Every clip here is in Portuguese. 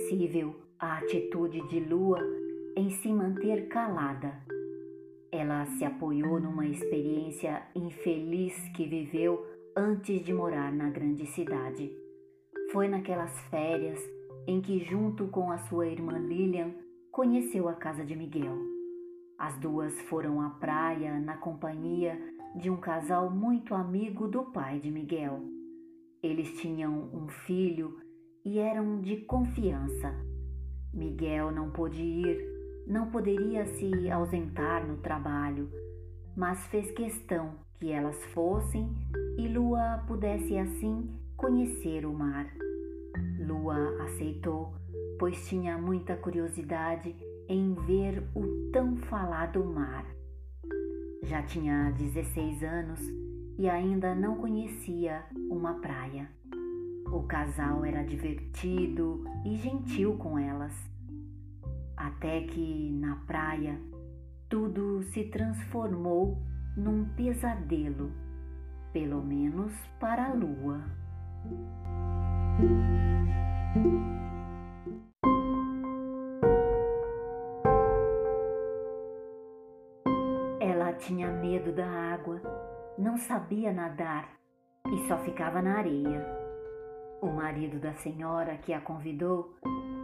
compreensível a atitude de Lua em se manter calada. Ela se apoiou numa experiência infeliz que viveu antes de morar na grande cidade. Foi naquelas férias em que, junto com a sua irmã Lilian, conheceu a casa de Miguel. As duas foram à praia na companhia de um casal muito amigo do pai de Miguel. Eles tinham um filho e eram de confiança. Miguel não pôde ir, não poderia se ausentar no trabalho, mas fez questão que elas fossem e Lua pudesse assim conhecer o mar. Lua aceitou, pois tinha muita curiosidade em ver o tão falado mar. Já tinha 16 anos e ainda não conhecia uma praia. O casal era divertido e gentil com elas. Até que na praia tudo se transformou num pesadelo, pelo menos para a lua. Ela tinha medo da água, não sabia nadar e só ficava na areia. O marido da senhora que a convidou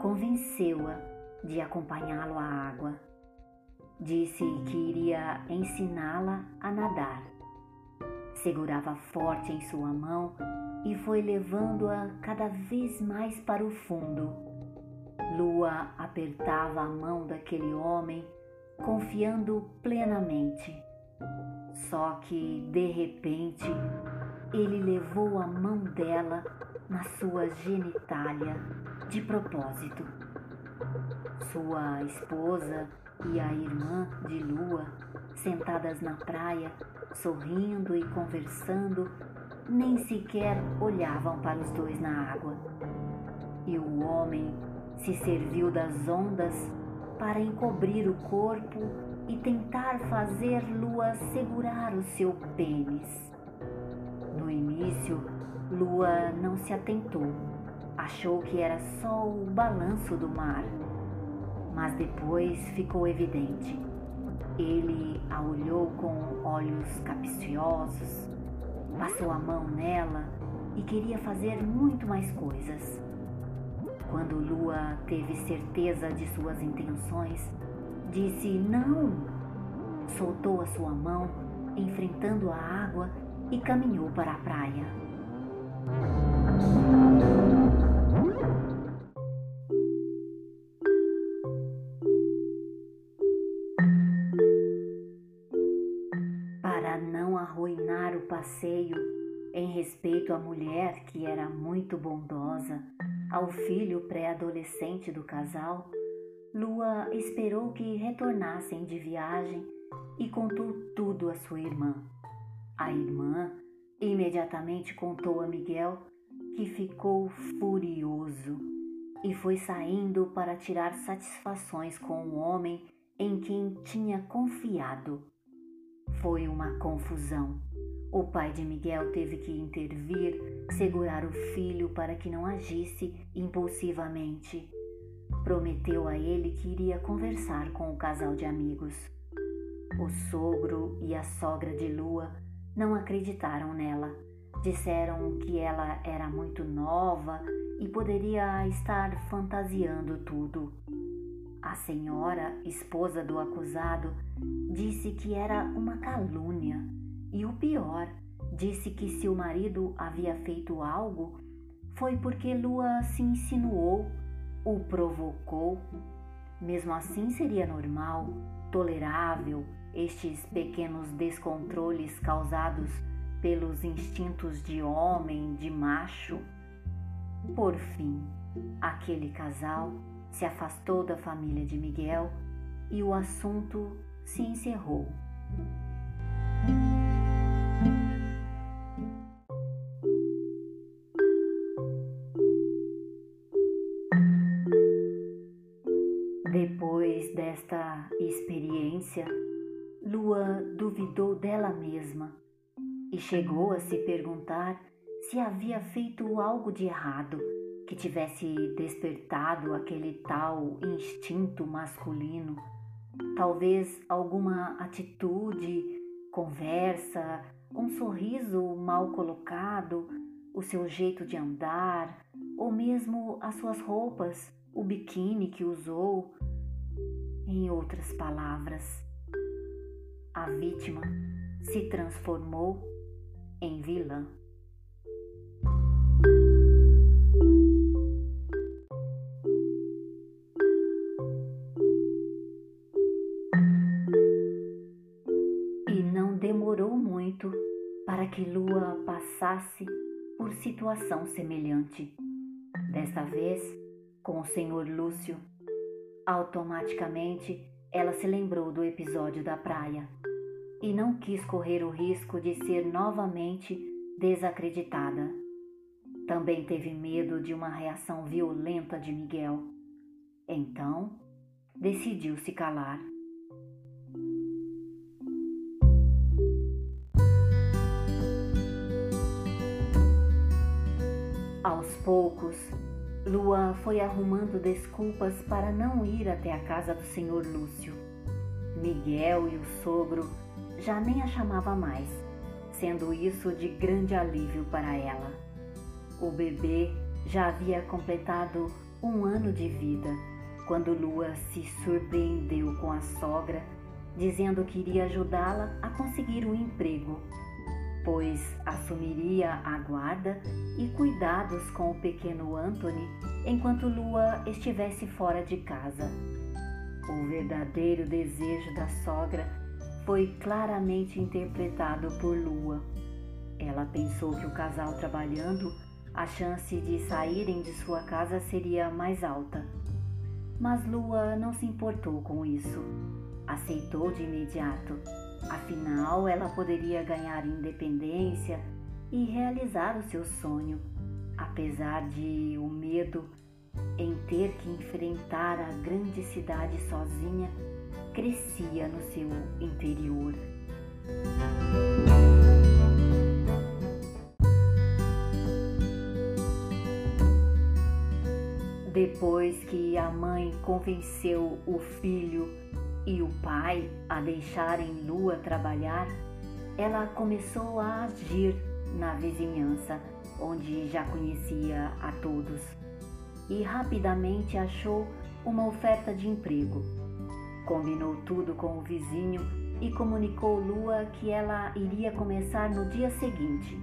convenceu-a de acompanhá-lo à água. Disse que iria ensiná-la a nadar. Segurava forte em sua mão e foi levando-a cada vez mais para o fundo. Lua apertava a mão daquele homem, confiando plenamente. Só que, de repente, ele levou a mão dela na sua genitália de propósito. Sua esposa e a irmã de Lua, sentadas na praia, sorrindo e conversando, nem sequer olhavam para os dois na água. E o homem se serviu das ondas para encobrir o corpo e tentar fazer Lua segurar o seu pênis. No início, Lua não se atentou, achou que era só o balanço do mar. Mas depois ficou evidente. Ele a olhou com olhos capciosos, Passou a mão nela e queria fazer muito mais coisas. Quando Lua teve certeza de suas intenções, disse não. Soltou a sua mão, enfrentando a água e caminhou para a praia. Passeio em respeito à mulher que era muito bondosa, ao filho pré-adolescente do casal, Lua esperou que retornassem de viagem e contou tudo a sua irmã. A irmã imediatamente contou a Miguel que ficou furioso e foi saindo para tirar satisfações com o homem em quem tinha confiado. Foi uma confusão. O pai de Miguel teve que intervir, segurar o filho para que não agisse impulsivamente. Prometeu a ele que iria conversar com o casal de amigos. O sogro e a sogra de Lua não acreditaram nela. Disseram que ela era muito nova e poderia estar fantasiando tudo. A senhora, esposa do acusado, disse que era uma calúnia e o pior, disse que se o marido havia feito algo, foi porque Lua se insinuou, o provocou. Mesmo assim, seria normal, tolerável estes pequenos descontroles causados pelos instintos de homem, de macho. Por fim, aquele casal se afastou da família de Miguel e o assunto se encerrou. Depois desta experiência, Lua duvidou dela mesma e chegou a se perguntar se havia feito algo de errado que tivesse despertado aquele tal instinto masculino, talvez alguma atitude, conversa, um sorriso mal colocado, o seu jeito de andar, ou mesmo as suas roupas, o biquíni que usou. Em outras palavras, a vítima se transformou em vilã. E não demorou muito para que Lua passasse por situação semelhante. Desta vez, com o senhor Lúcio. Automaticamente, ela se lembrou do episódio da praia e não quis correr o risco de ser novamente desacreditada. Também teve medo de uma reação violenta de Miguel. Então, decidiu se calar. Aos poucos, Lua foi arrumando desculpas para não ir até a casa do senhor Lúcio. Miguel e o sogro já nem a chamava mais, sendo isso de grande alívio para ela. O bebê já havia completado um ano de vida quando Lua se surpreendeu com a sogra, dizendo que iria ajudá-la a conseguir um emprego, pois assumiria a guarda e cuidados com o pequeno Anthony enquanto Lua estivesse fora de casa. O verdadeiro desejo da sogra foi claramente interpretado por Lua. Ela pensou que o casal trabalhando, a chance de saírem de sua casa seria mais alta. Mas Lua não se importou com isso. Aceitou de imediato. Afinal, ela poderia ganhar independência e realizar o seu sonho, apesar de o medo em ter que enfrentar a grande cidade sozinha crescia no seu interior. Depois que a mãe convenceu o filho e o pai a deixarem Lua trabalhar, ela começou a agir na vizinhança, onde já conhecia a todos, e rapidamente achou uma oferta de emprego Combinou tudo com o vizinho e comunicou Lua que ela iria começar no dia seguinte,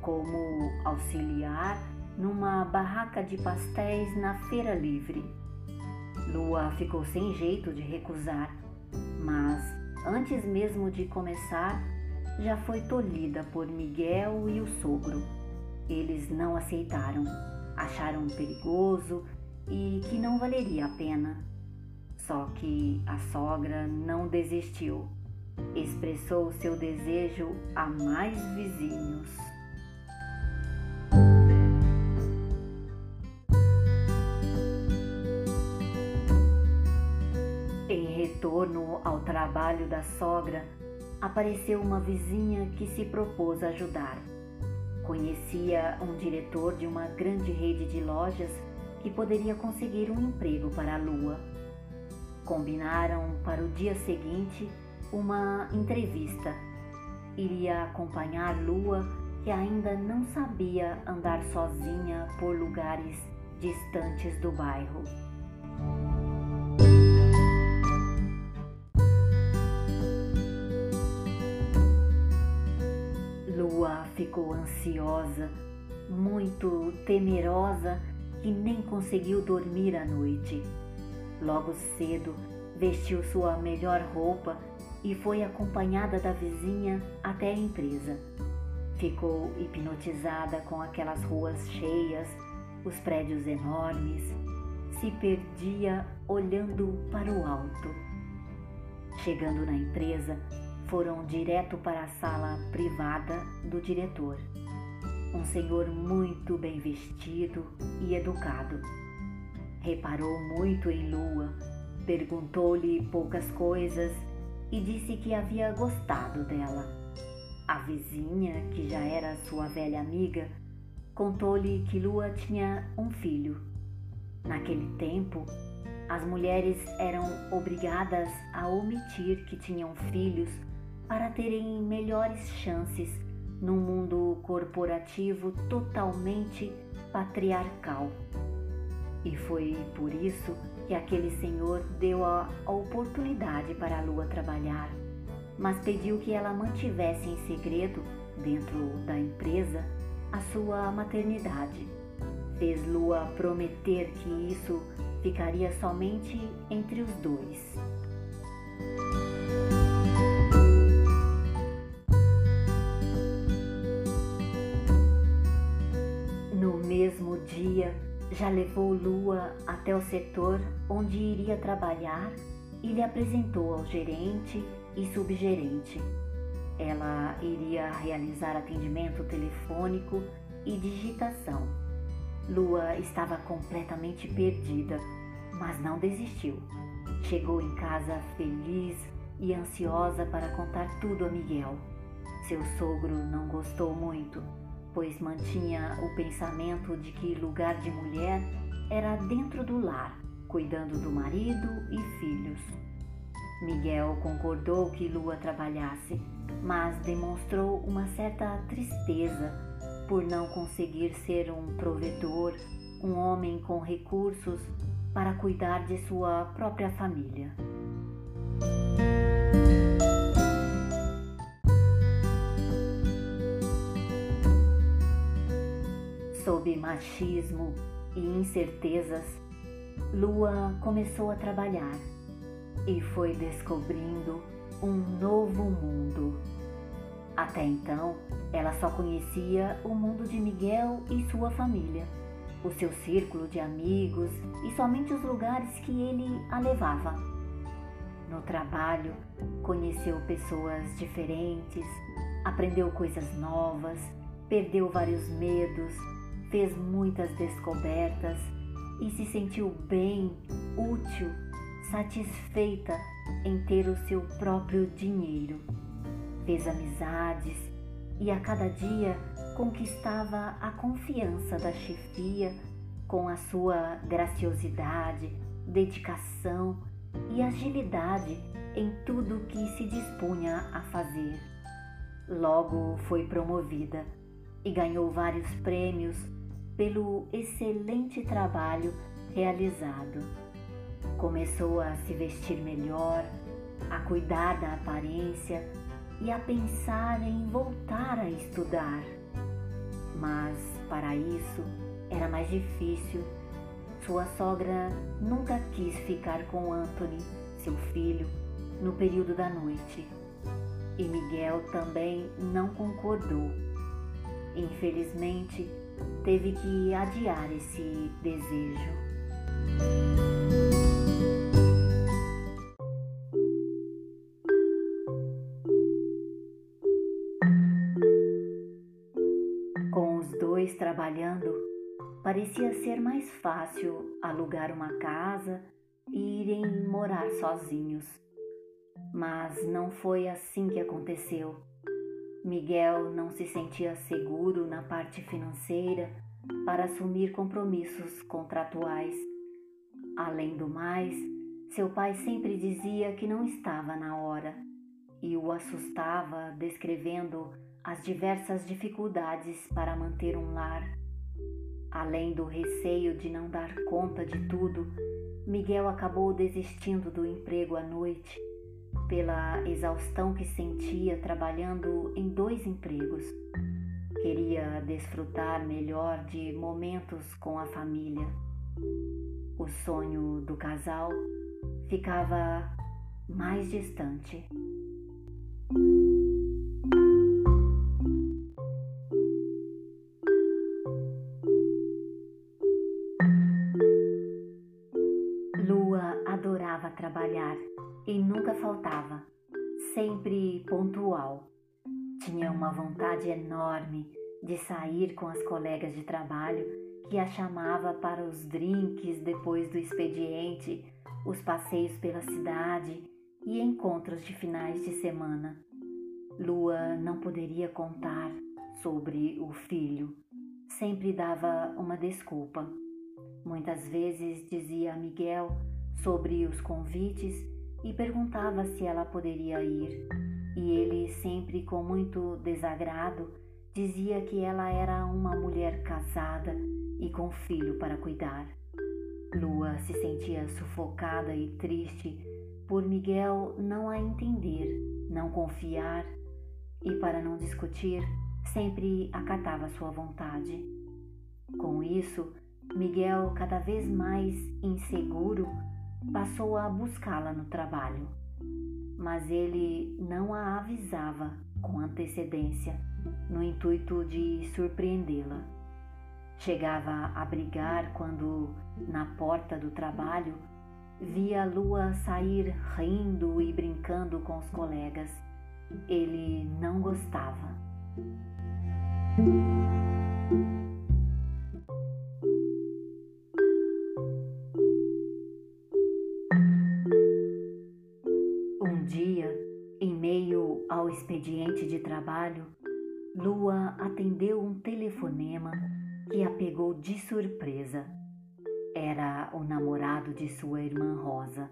como auxiliar numa barraca de pastéis na feira livre. Lua ficou sem jeito de recusar, mas antes mesmo de começar, já foi tolhida por Miguel e o sogro. Eles não aceitaram, acharam perigoso e que não valeria a pena. Só que a sogra não desistiu. Expressou seu desejo a mais vizinhos. Em retorno ao trabalho da sogra, apareceu uma vizinha que se propôs ajudar. Conhecia um diretor de uma grande rede de lojas que poderia conseguir um emprego para a Lua. Combinaram para o dia seguinte uma entrevista. Iria acompanhar Lua, que ainda não sabia andar sozinha por lugares distantes do bairro. Lua ficou ansiosa, muito temerosa e nem conseguiu dormir à noite. Logo cedo, vestiu sua melhor roupa e foi acompanhada da vizinha até a empresa. Ficou hipnotizada com aquelas ruas cheias, os prédios enormes, se perdia olhando para o alto. Chegando na empresa, foram direto para a sala privada do diretor. Um senhor muito bem vestido e educado Reparou muito em Lua, perguntou-lhe poucas coisas e disse que havia gostado dela. A vizinha, que já era sua velha amiga, contou-lhe que Lua tinha um filho. Naquele tempo, as mulheres eram obrigadas a omitir que tinham filhos para terem melhores chances num mundo corporativo totalmente patriarcal. E foi por isso que aquele senhor deu a oportunidade para a lua trabalhar, mas pediu que ela mantivesse em segredo, dentro da empresa, a sua maternidade. Fez Lua prometer que isso ficaria somente entre os dois. Já levou Lua até o setor onde iria trabalhar e lhe apresentou ao gerente e subgerente. Ela iria realizar atendimento telefônico e digitação. Lua estava completamente perdida, mas não desistiu. Chegou em casa feliz e ansiosa para contar tudo a Miguel. Seu sogro não gostou muito pois mantinha o pensamento de que lugar de mulher era dentro do lar, cuidando do marido e filhos. Miguel concordou que Lua trabalhasse, mas demonstrou uma certa tristeza por não conseguir ser um provedor, um homem com recursos para cuidar de sua própria família. Sob machismo e incertezas, Lua começou a trabalhar e foi descobrindo um novo mundo. Até então, ela só conhecia o mundo de Miguel e sua família, o seu círculo de amigos e somente os lugares que ele a levava. No trabalho, conheceu pessoas diferentes, aprendeu coisas novas, perdeu vários medos fez muitas descobertas e se sentiu bem, útil, satisfeita em ter o seu próprio dinheiro. Fez amizades e a cada dia conquistava a confiança da chefia com a sua graciosidade, dedicação e agilidade em tudo que se dispunha a fazer. Logo foi promovida e ganhou vários prêmios pelo excelente trabalho realizado. Começou a se vestir melhor, a cuidar da aparência e a pensar em voltar a estudar. Mas para isso era mais difícil. Sua sogra nunca quis ficar com Anthony, seu filho, no período da noite. E Miguel também não concordou. Infelizmente, teve que adiar esse desejo. Com os dois trabalhando, parecia ser mais fácil alugar uma casa e irem morar sozinhos. Mas não foi assim que aconteceu. Miguel não se sentia seguro na parte financeira para assumir compromissos contratuais. Além do mais, seu pai sempre dizia que não estava na hora e o assustava descrevendo as diversas dificuldades para manter um lar. Além do receio de não dar conta de tudo, Miguel acabou desistindo do emprego à noite pela exaustão que sentia trabalhando em dois empregos. Queria desfrutar melhor de momentos com a família. O sonho do casal ficava mais distante. Uma vontade enorme de sair com as colegas de trabalho que a chamava para os drinks depois do expediente, os passeios pela cidade e encontros de finais de semana. Lua não poderia contar sobre o filho. sempre dava uma desculpa. Muitas vezes dizia a Miguel sobre os convites e perguntava se ela poderia ir, e ele, sempre com muito desagrado, dizia que ela era uma mulher casada e com filho para cuidar. Lua se sentia sufocada e triste por Miguel não a entender, não confiar e, para não discutir, sempre acatava sua vontade. Com isso, Miguel, cada vez mais inseguro, passou a buscá-la no trabalho. Mas ele não a avisava com antecedência, no intuito de surpreendê-la. Chegava a brigar quando, na porta do trabalho, via a lua sair rindo e brincando com os colegas. Ele não gostava. De trabalho, Lua atendeu um telefonema que a pegou de surpresa. Era o namorado de sua irmã Rosa.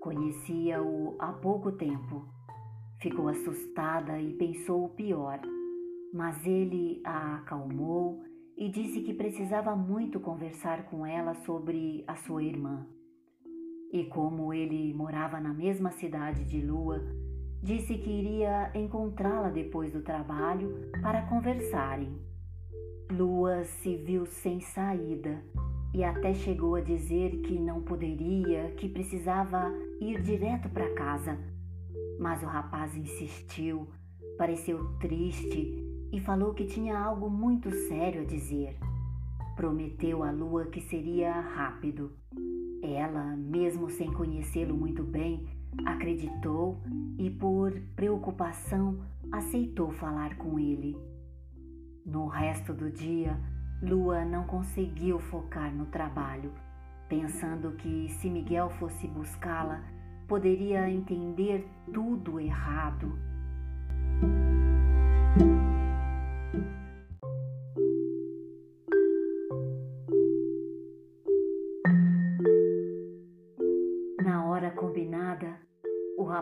Conhecia-o há pouco tempo. Ficou assustada e pensou o pior mas ele a acalmou e disse que precisava muito conversar com ela sobre a sua irmã. E como ele morava na mesma cidade de Lua, disse que iria encontrá-la depois do trabalho para conversarem. Lua se viu sem saída e até chegou a dizer que não poderia, que precisava ir direto para casa. Mas o rapaz insistiu, pareceu triste e falou que tinha algo muito sério a dizer. Prometeu à lua que seria rápido. Ela, mesmo sem conhecê-lo muito bem, acreditou e, por preocupação, aceitou falar com ele. No resto do dia, Lua não conseguiu focar no trabalho, pensando que se Miguel fosse buscá-la, poderia entender tudo errado.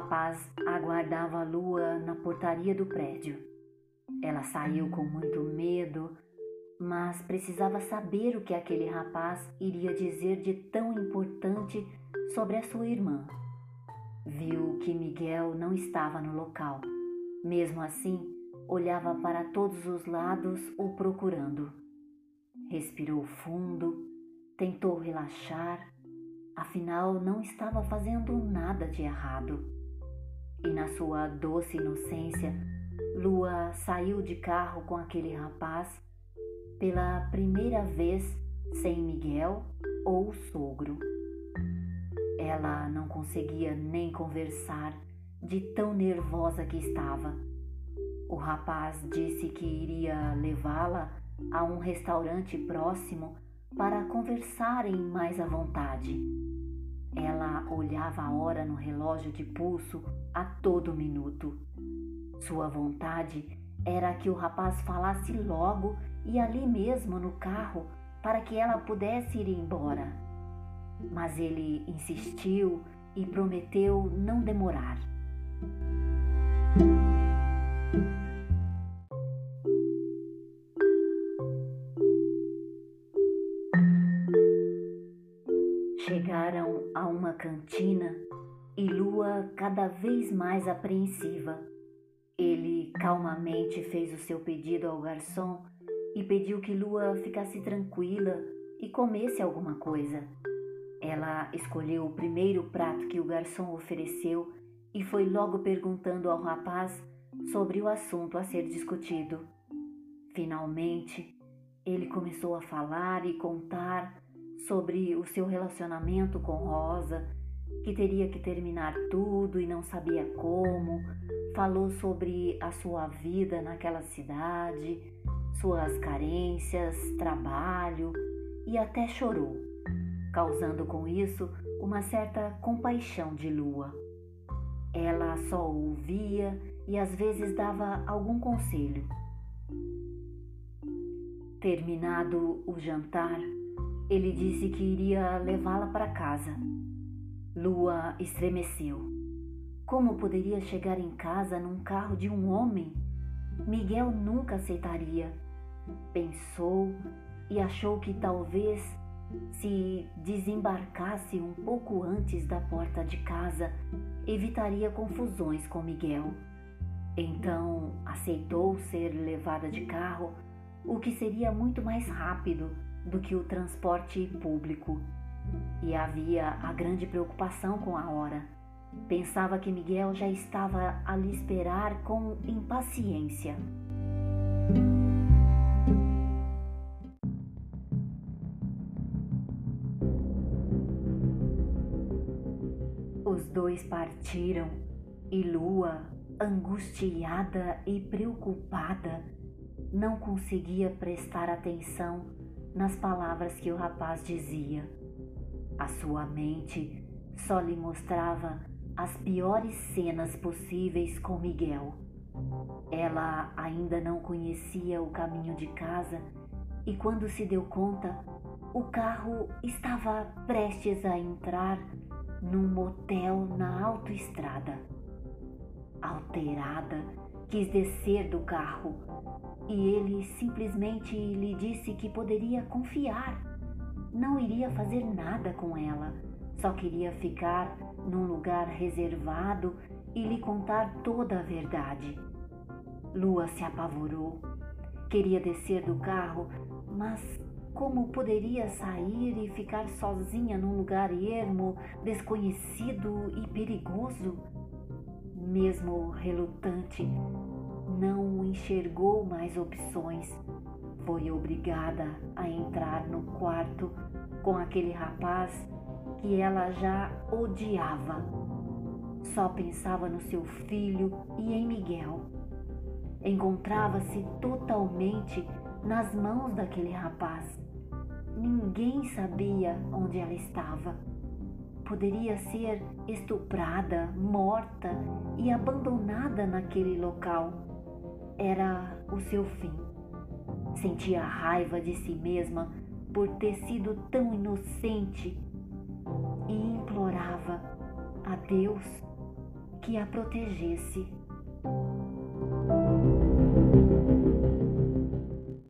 Rapaz aguardava a lua na portaria do prédio. Ela saiu com muito medo, mas precisava saber o que aquele rapaz iria dizer de tão importante sobre a sua irmã. Viu que Miguel não estava no local. Mesmo assim, olhava para todos os lados o procurando. Respirou fundo, tentou relaxar, afinal não estava fazendo nada de errado. E na sua doce inocência, Lua saiu de carro com aquele rapaz pela primeira vez sem Miguel ou sogro. Ela não conseguia nem conversar de tão nervosa que estava. O rapaz disse que iria levá-la a um restaurante próximo para conversarem mais à vontade. Ela olhava a hora no relógio de pulso a todo minuto. Sua vontade era que o rapaz falasse logo e ali mesmo no carro para que ela pudesse ir embora. Mas ele insistiu e prometeu não demorar. Cantina e Lua cada vez mais apreensiva. Ele calmamente fez o seu pedido ao garçom e pediu que Lua ficasse tranquila e comesse alguma coisa. Ela escolheu o primeiro prato que o garçom ofereceu e foi logo perguntando ao rapaz sobre o assunto a ser discutido. Finalmente, ele começou a falar e contar sobre o seu relacionamento com Rosa, que teria que terminar tudo e não sabia como. Falou sobre a sua vida naquela cidade, suas carências, trabalho e até chorou, causando com isso uma certa compaixão de Lua. Ela só ouvia e às vezes dava algum conselho. Terminado o jantar, ele disse que iria levá-la para casa. Lua estremeceu. Como poderia chegar em casa num carro de um homem? Miguel nunca aceitaria. Pensou e achou que talvez se desembarcasse um pouco antes da porta de casa, evitaria confusões com Miguel. Então aceitou ser levada de carro o que seria muito mais rápido do que o transporte público. E havia a grande preocupação com a hora. Pensava que Miguel já estava a lhe esperar com impaciência. Os dois partiram e Lua, angustiada e preocupada, não conseguia prestar atenção nas palavras que o rapaz dizia. A sua mente só lhe mostrava as piores cenas possíveis com Miguel. Ela ainda não conhecia o caminho de casa e, quando se deu conta, o carro estava prestes a entrar num motel na autoestrada. Alterada, quis descer do carro e ele simplesmente lhe disse que poderia confiar. Não iria fazer nada com ela, só queria ficar num lugar reservado e lhe contar toda a verdade. Lua se apavorou. Queria descer do carro, mas como poderia sair e ficar sozinha num lugar ermo, desconhecido e perigoso? Mesmo relutante, não enxergou mais opções. Foi obrigada a entrar no quarto com aquele rapaz que ela já odiava. Só pensava no seu filho e em Miguel. Encontrava-se totalmente nas mãos daquele rapaz. Ninguém sabia onde ela estava. Poderia ser estuprada, morta e abandonada naquele local era o seu fim. Sentia raiva de si mesma por ter sido tão inocente e implorava a Deus que a protegesse.